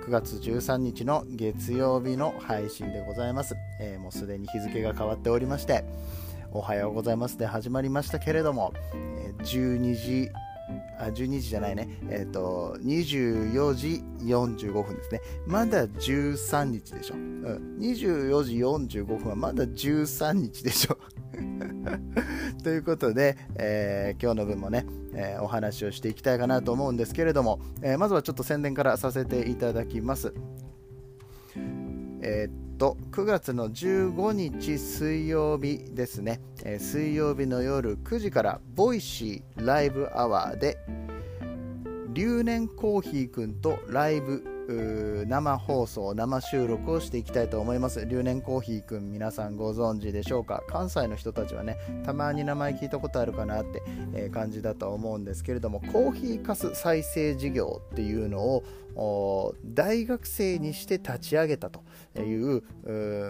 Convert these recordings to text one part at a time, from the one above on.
9月13日の月曜日の配信でございます、えー、もうすでに日付が変わっておりましておはようございますで始まりましたけれども、え、12時あ12時じゃないね、えっ、ー、と24時45分ですね。まだ13日でしょ、うん、24時45分はまだ13日でしょ。ということで、えー、今日の分もね、えー、お話をしていきたいかなと思うんですけれども、えー、まずはちょっと宣伝からさせていただきます。えっと9月の15日水曜日ですね、え水曜日の夜9時から Voicy ライブアワーで留年コーヒーくんとライブ生放送生収録をしていきたいと思います。留年コーヒーくん皆さんご存知でしょうか？関西の人たちはねたまに名前聞いたことあるかなって、えー、感じだと思うんですけれどもコーヒーかす再生事業っていうのを大学生にして立ち上げたという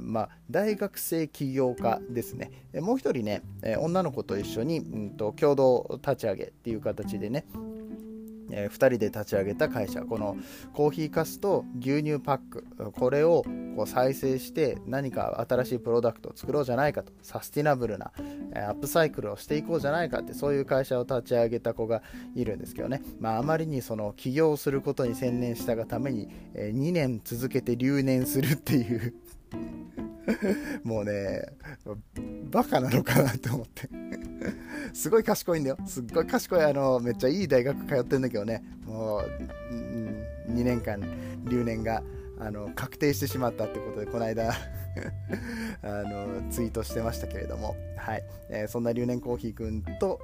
まあ、大学生起業家ですね。もう一人ね女の子と一緒に、うんと共同立ち上げっていう形でねえー、2人で立ち上げた会社。このコーヒーかすと牛乳パック。これをこう再生して何か新しいプロダクトを作ろうじゃないかと。サスティナブルな、えー、アップサイクルをしていこうじゃないかってそういう会社を立ち上げた子がいるんですけどね、まあ、あまりにその起業することに専念したがために、えー、2年続けて留年するっていう。もうね、バカなのかなって思って。すごい賢いんだよ。すっごい賢い、あの、めっちゃいい大学通ってんだけどね、もう、2年間留年があの確定してしまったってことで、この間 あのツイートしてましたけれども、はい。えー、そんな留年コーヒーくんと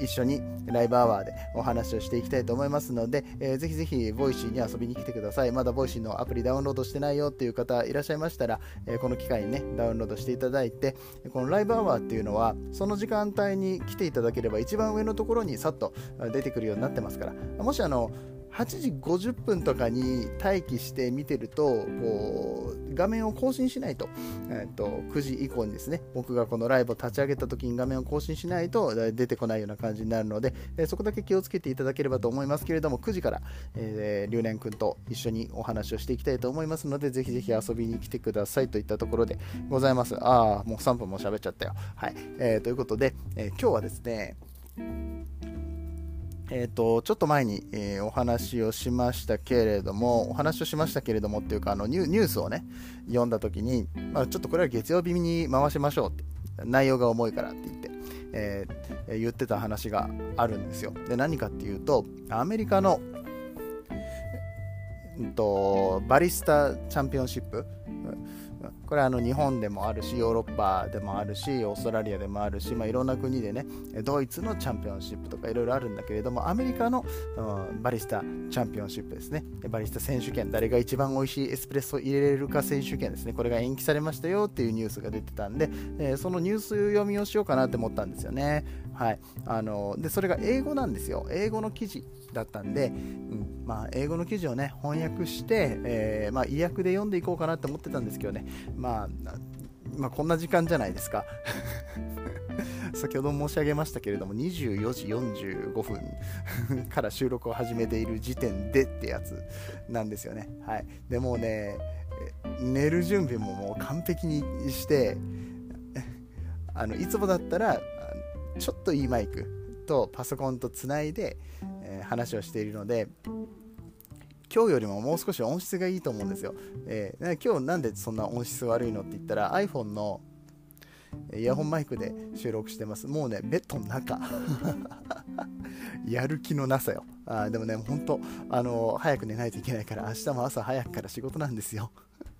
一緒にライブアワーでお話をしていきたいと思いますので、えー、ぜひぜひ Voicy に遊びに来てください。まだ Voicy のアプリダウンロードしてないよっていう方いらっしゃいましたら、えー、この機会にね、ダウンロードしていただいて、このライブアワーっていうのは、その時間帯に来ていただければ一番上のところにさっと出てくるようになってますから、もしあの、8時50分とかに待機して見てるとこう画面を更新しないと,、えーと、9時以降にですね僕がこのライブを立ち上げた時に画面を更新しないと出てこないような感じになるので、え、そこだけ気をつけていただければと思いますけれども9時から、えー、龍年くんと一緒にお話をしていきたいと思いますのでぜひぜひ遊びに来てくださいといったところでございます。ああもう3分も喋っちゃったよ。はい、えー、ということで、え今日はですねえーと、ちょっと前に、えー、お話をしましたけれども、お話をしましたけれどもっていうか、あのニュースをね、読んだときに、まあ、ちょっとこれは月曜日に回しましょうって、内容が重いからって言って、えー、言ってた話があるんですよ。で、何かっていうと、アメリカの、うんと、バリスタチャンピオンシップ、これはあの日本でもあるしヨーロッパでもあるしオーストラリアでもあるし、まあ、いろんな国でねドイツのチャンピオンシップとかいろいろあるんだけれどもアメリカの、うん、バリスタチャンピオンシップですね。バリスタ選手権誰が一番美味しいエスプレッソを入れれるか選手権ですね。これが延期されましたよっていうニュースが出てたんで、えー、そのニュース読みをしようかなって思ったんですよね。はい。あのでそれが英語なんですよ。英語の記事。だったんで、うんまあ、英語の記事をね翻訳して、えーまあ、意訳で読んでいこうかなって思ってたんですけどねまあ、まあ、こんな時間じゃないですか。先ほど申し上げましたけれども、24時45分 から収録を始めている時点でってやつなんですよね。はい。でもね、寝る準備ももう完璧にして、あのいつもだったら、ちょっといいマイクとパソコンとつないで、えー、話をしているので、今日よりももう少し音質がいいと思うんですよ。えー、今日なんでそんな音質悪いのって言ったら iPhone のイヤホンマイクで収録してます。もうね、ベッドの中。やる気のなさよ。あでもね、本当、あの早く寝ないといけないから、明日も朝早くから仕事なんですよ。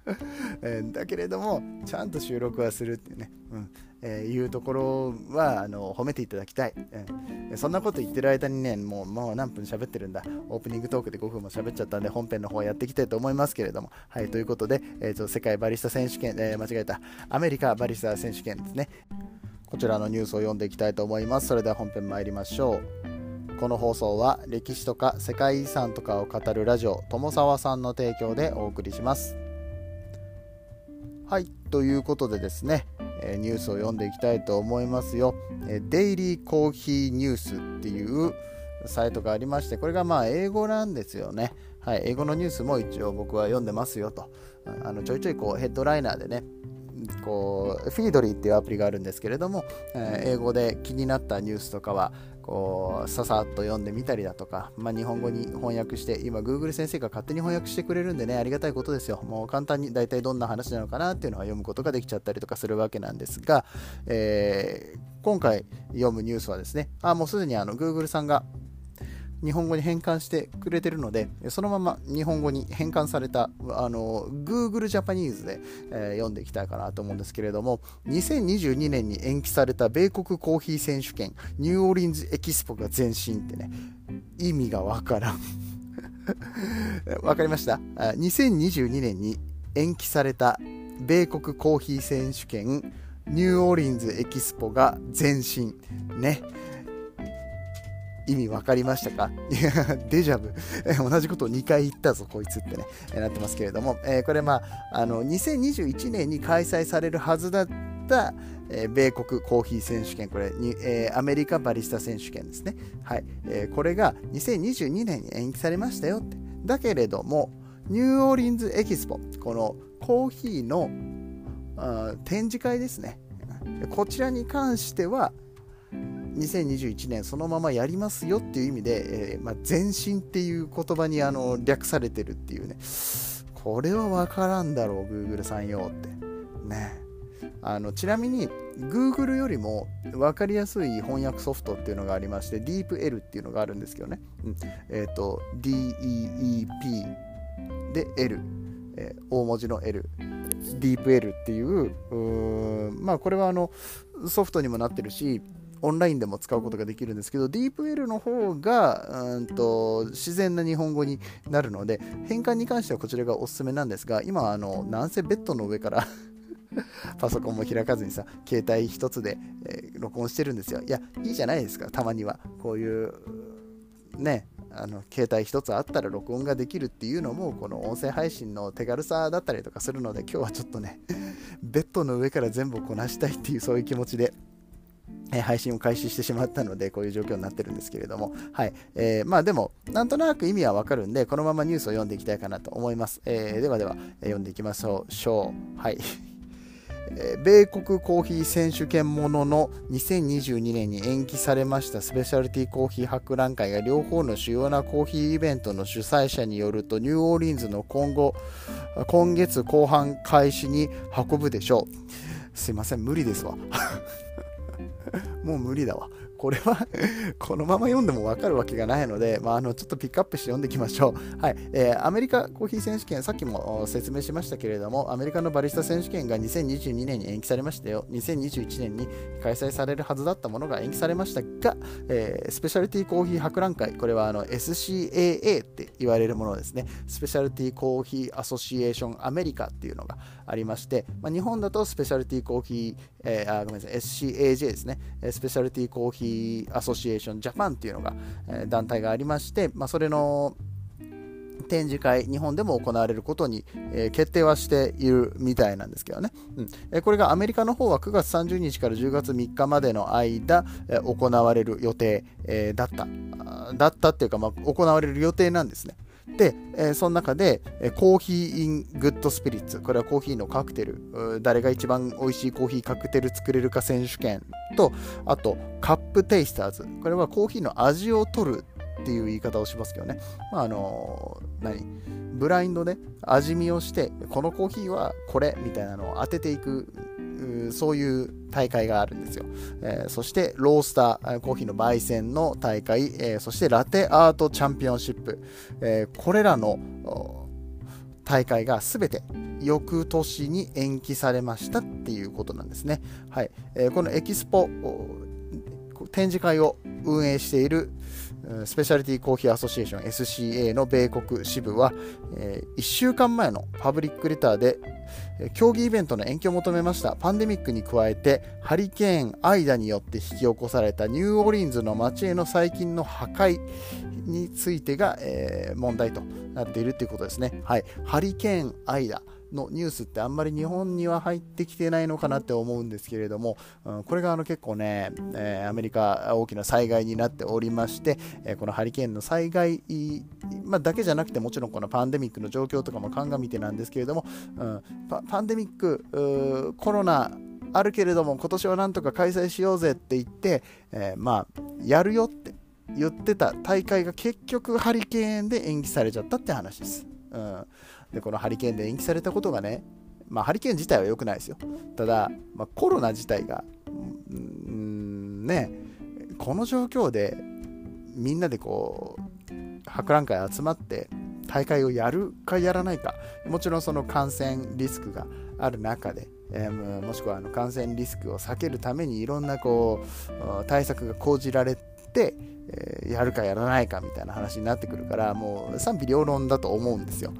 え、だけれどもちゃんと収録はするってね、うん。えー、いうところはあの褒めていただきたい、えー、そんなこと言ってる間にねもうもう何分喋ってるんだ。オープニングトークで5分も喋っちゃったんで本編の方やっていきたいと思いますけれども。はいということで、えーと、世界バリスタ選手権、えー、間違えた。アメリカバリスタ選手権ですね。こちらのニュースを読んでいきたいと思います。それでは本編参りましょう。この放送は歴史とか世界遺産とかを語るラジオ友沢さんの提供でお送りします。はいということでですねえニュースを読んでいきたいと思いますよ。えデイリーコーヒーニュースっていうサイトがありまして、これがまあ英語なんですよね。はい、英語のニュースも一応僕は読んでますよと。あのちょいちょいこうヘッドライナーでね、こうフィードリーっていうアプリがあるんですけれども、えー、英語で気になったニュースとかはこうささっと読んでみたりだとか、まあ、日本語に翻訳して今 Google 先生が勝手に翻訳してくれるんでねありがたいことですよ。もう簡単に大体どんな話なのかなっていうのは読むことができちゃったりとかするわけなんですが、えー、今回読むニュースはですねあもうすでにあの Google さんが日本語に変換してくれてるので、そのまま日本語に変換されたあの Google Japanese で、えー、読んでいきたいかなと思うんですけれども、2022年に延期された米国コーヒー選手権、ニューオーリンズエキスポが前進ってね、意味がわからん。わかりました？2022年に延期された米国コーヒー選手権、ニューオーリンズエキスポが前進。ね。意味分かりましたか？デジャブ 同じことを2回言ったぞ、こいつってね、なってますけれども、えー、これまあ、あの、2021年に開催されるはずだった、えー、米国コーヒー選手権、これに、えー、アメリカバリスタ選手権ですね。はい。え、これが2022年に延期されましたよって。だけれども、ニューオーリンズエキスポ、このコーヒーの展示会ですね。こちらに関しては、2021年そのままやりますよっていう意味で、えー、まあ、前進っていう言葉にあの略されてるっていうね、これは分からんだろう、Google さんよって。ね。あのちなみに Google よりも分かりやすい翻訳ソフトっていうのがありまして DeepL っていうのがあるんですけどね、うん。えっ、ー、と DEEP で L、えー、大文字の L DeepL っていうまあこれはあのソフトにもなってるしオンラインでも使うことができるんですけど、DeepL の方がうんと自然な日本語になるので、変換に関してはこちらがおすすめなんですが、今、あのなんせベッドの上から パソコンも開かずにさ、携帯一つで、えー、録音してるんですよ。いや、いいじゃないですか、たまには。こういう、ね、あの携帯一つあったら録音ができるっていうのもこの音声配信の手軽さだったりとかするので今日はちょっとね ベッドの上から全部こなしたいっていうそういう気持ちで配信を開始してしまったので、こういう状況になってるんですけれども、はい。えー、まあでも、なんとなく意味はわかるんで、このままニュースを読んでいきたいかなと思います。えー、ではでは、読んでいきましょう。はい。米国コーヒー選手権ものの2022年に延期されましたスペシャルティーコーヒー博覧会が両方の主要なコーヒーイベントの主催者によるとニューオーリンズの今後今月後半開始に運ぶでしょうすいません無理ですわ もう無理だわ。これは このまま読んでも分かるわけがないので、まあ、あのちょっとピックアップして読んでいきましょう。はいえー、アメリカコーヒー選手権、さっきも説明しましたけれども、アメリカのバリスタ選手権が2022年に延期されましたよ。2021年に開催されるはずだったものが延期されましたが、えー、スペシャルティーコーヒー博覧会、これはあの SCAA って言われるものですね。スペシャルティーコーヒーアソシエーションアメリカっていうのがありまして、まあ、日本だとスペシャルティーコーヒー、えー、あごめんなさい、SCAJ ですね。スペシャルティーコーヒーアソシエーションジャパンっていうのが、えー、団体がありまして、まあ、それの展示会、日本でも行われることに、えー、決定はしているみたいなんですけどね、うん。えー、これがアメリカの方は9月30日から10月3日までの間、えー、行われる予定、えだった、だったっていうか、まあ、行われる予定なんですね。で、え、その中で、え、 Coffee in Good Spirits、これはコーヒーのカクテル、誰が一番美味しいコーヒーカクテル作れるか選手権と、あと、 Cup Tasters、これはコーヒーの味を取るっていう言い方をしますけどね、まあ、あのー、何？ブラインドで味見をして、このコーヒーはこれみたいなのを当てていくそういう大会があるんですよ。えー、そして、ロースター、コーヒーの焙煎の大会、えー、そしてラテアートチャンピオンシップ、えー、これらの大会が全て翌年に延期されましたっていうことなんですね。はいえ、このエキスポ展示会を運営しているスペシャリティコーヒーアソシエーション SCA の米国支部は、え、1週間前のパブリックレターで、競技イベントの延期を求めました。パンデミックに加えてハリケーンアイダによって引き起こされたニューオーリンズの街への最近の破壊についてが、え、問題となっているということですね。はい、ハリケーンアイダのニュースってあんまり日本には入ってきてないのかなって思うんですけれども、うん、これがあの結構ね、えー、アメリカ大きな災害になっておりまして、えー、このハリケーンの災害、まあ、だけじゃなくてもちろんこのパンデミックの状況とかも鑑みてなんですけれども、うん、パパンデミックコロナあるけれども今年はなんとか開催しようぜって言って、えー、まあやるよって言ってた大会が結局ハリケーンで延期されちゃったって話です。うんでこのハリケーンで延期されたことがね、まあ、ハリケーン自体は良くないですよ。ただ、まあ、コロナ自体がうんねこの状況でみんなでこう博覧会集まって大会をやるかやらないか。もちろんその感染リスクがある中で、えー、もしくはあの感染リスクを避けるためにいろんなこう対策が講じられて、えー、やるかやらないかみたいな話になってくるからもう賛否両論だと思うんですよ。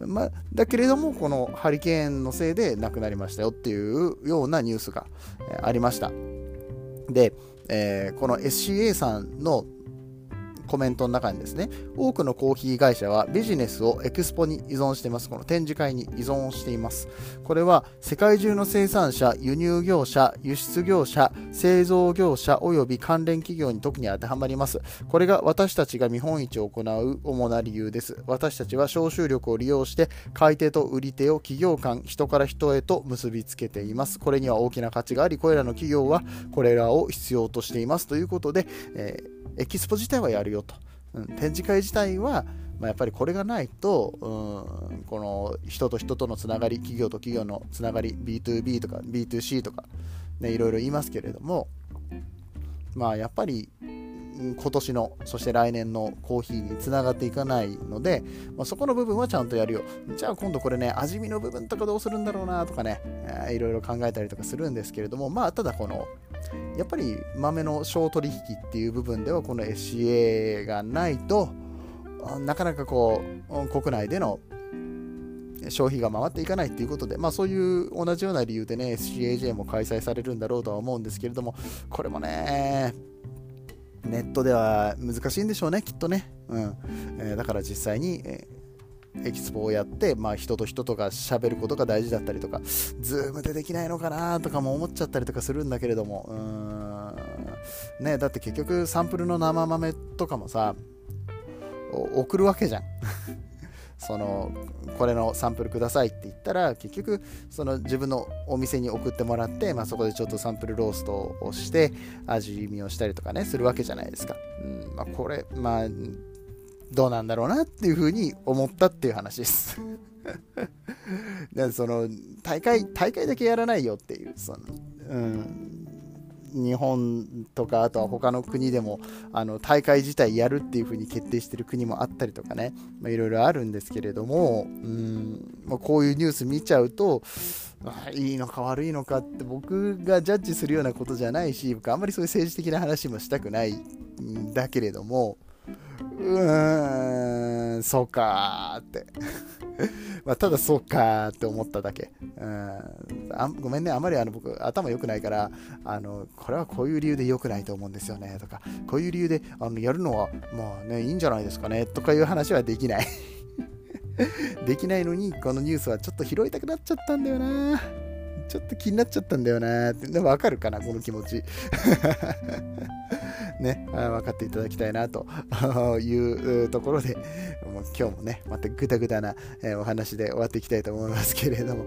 うんま、だけれどもこのハリケーンのせいで亡くなりましたよっていうようなニュースが、えー、ありました。で、えー、この SCA さんのコメントの中にですね、多くのコーヒー会社はビジネスをエクスポに依存しています。この展示会に依存しています。これは世界中の生産者、輸入業者、輸出業者、製造業者及び関連企業に特に当てはまります。これが私たちが見本市を行う主な理由です。私たちは消臭力を利用して買い手と売り手を企業間、人から人へと結びつけています。これには大きな価値があり、これらの企業はこれらを必要としていますということで、えーエキスポ自体はやるよと、うん、展示会自体は、まあ、やっぱりこれがないと、うん、この人と人とのつながり企業と企業のつながり B2B とか B2C とか、ね、いろいろ言いますけれどもまあやっぱり今年のそして来年のコーヒーにつながっていかないので、まあ、そこの部分はちゃんとやるよ。じゃあ今度これね味見の部分とかどうするんだろうなとかね、えー、いろいろ考えたりとかするんですけれどもまあただこのやっぱり豆の小取引っていう部分ではこの SCA がないとなかなかこう国内での消費が回っていかないっていうことで、まあ、そういう同じような理由でね SCAJ も開催されるんだろうとは思うんですけれどもこれもねネットでは難しいんでしょうねきっとね、うん。えー、だから実際に、えエキスポをやって、まあ、人と人とか喋ることが大事だったりとか、 Zoom でできないのかなとかも思っちゃったりとかするんだけれども、うーん、ね、だって結局サンプルの生豆とかもさ、送るわけじゃん。そのこれのサンプルくださいって言ったら結局その自分のお店に送ってもらって、まあ、そこでちょっとサンプルローストをして味見をしたりとかねするわけじゃないですか、うんまあ、これまあどうなんだろうなっていうふうに思ったっていう話です。でその大会大会だけやらないよっていうその、うん、日本とかあとは他の国でもあの大会自体やるっていうふうに決定してる国もあったりとかねいろいろあるんですけれどもうん、まあ、こういうニュース見ちゃうといいのか悪いのかって僕がジャッジするようなことじゃないし僕あんまりそういう政治的な話もしたくないんだけれどもうーん、そうかーって。まあ、ただそうかーって思っただけ。うんあごめんね、あまりあの僕、頭良くないから、あの、これはこういう理由で良くないと思うんですよね、とか、こういう理由であのやるのは、まあね、いいんじゃないですかね、とかいう話はできない。できないのに、このニュースはちょっと拾いたくなっちゃったんだよな。ちょっと気になっちゃったんだよなって。わかるかな、この気持ち。ね、分かっていただきたいなと いうところで、もう今日もね、またぐだぐだな、えお話で終わっていきたいと思いますけれども、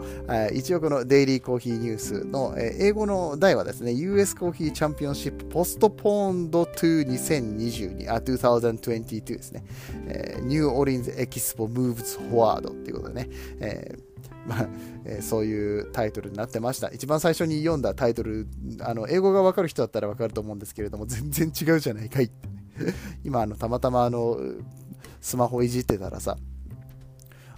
一応このデイリーコーヒーニュースの、え英語の題はですね、US コーヒーチャンピオンシップポストポーンド2022、あ、2022ですね、え、ニューオリンズエキスポ moves forward っていうことでね、えーまあえー、そういうタイトルになってました。一番最初に読んだタイトル、あの英語がわかる人だったらわかると思うんですけれども、全然違うじゃないかいって。今あの、たまたまあのスマホいじってたらさ、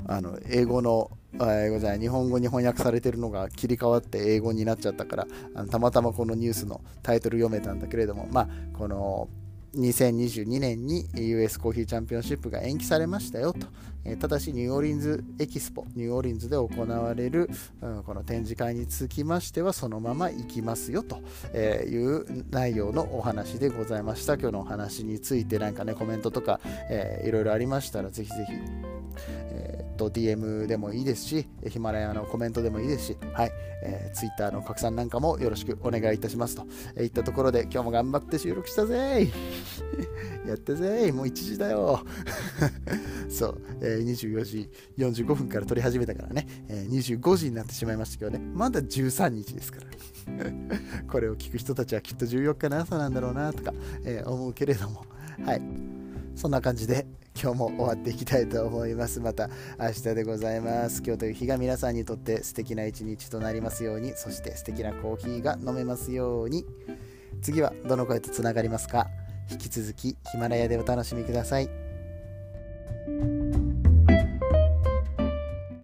あの英語の英語じゃない日本語に翻訳されてるのが切り替わって英語になっちゃったからあのたまたまこのニュースのタイトル読めたんだけれどもまあこの2022年に US コーヒーチャンピオンシップが延期されましたよと、え、ただしニューオーリンズエキスポニューオーリンズで行われる、うん、この展示会につきましてはそのまま行きますよという内容のお話でございました。今日のお話についてなんかねコメントとか、えー、いろいろありましたらぜひぜひ、と DM でもいいですし、ヒマラヤのコメントでもいいですし、はいえー、Twitter の拡散なんかもよろしくお願いいたしますと、えー、いったところで今日も頑張って収録したぜ やったぜもう1時だよ。そう、えー、24時45分から撮り始めたからね、えー、25時になってしまいましたけどね、まだ13日ですから。これを聞く人たちはきっと14日の朝なんだろうなとか、えー、思うけれども、はい。そんな感じで今日も終わっていきたいと思います。また明日でございます。今日という日が皆さんにとって素敵な一日となりますように、そして素敵なコーヒーが飲めますように。次はどの声とつながりますか？引き続きヒマラヤでお楽しみください。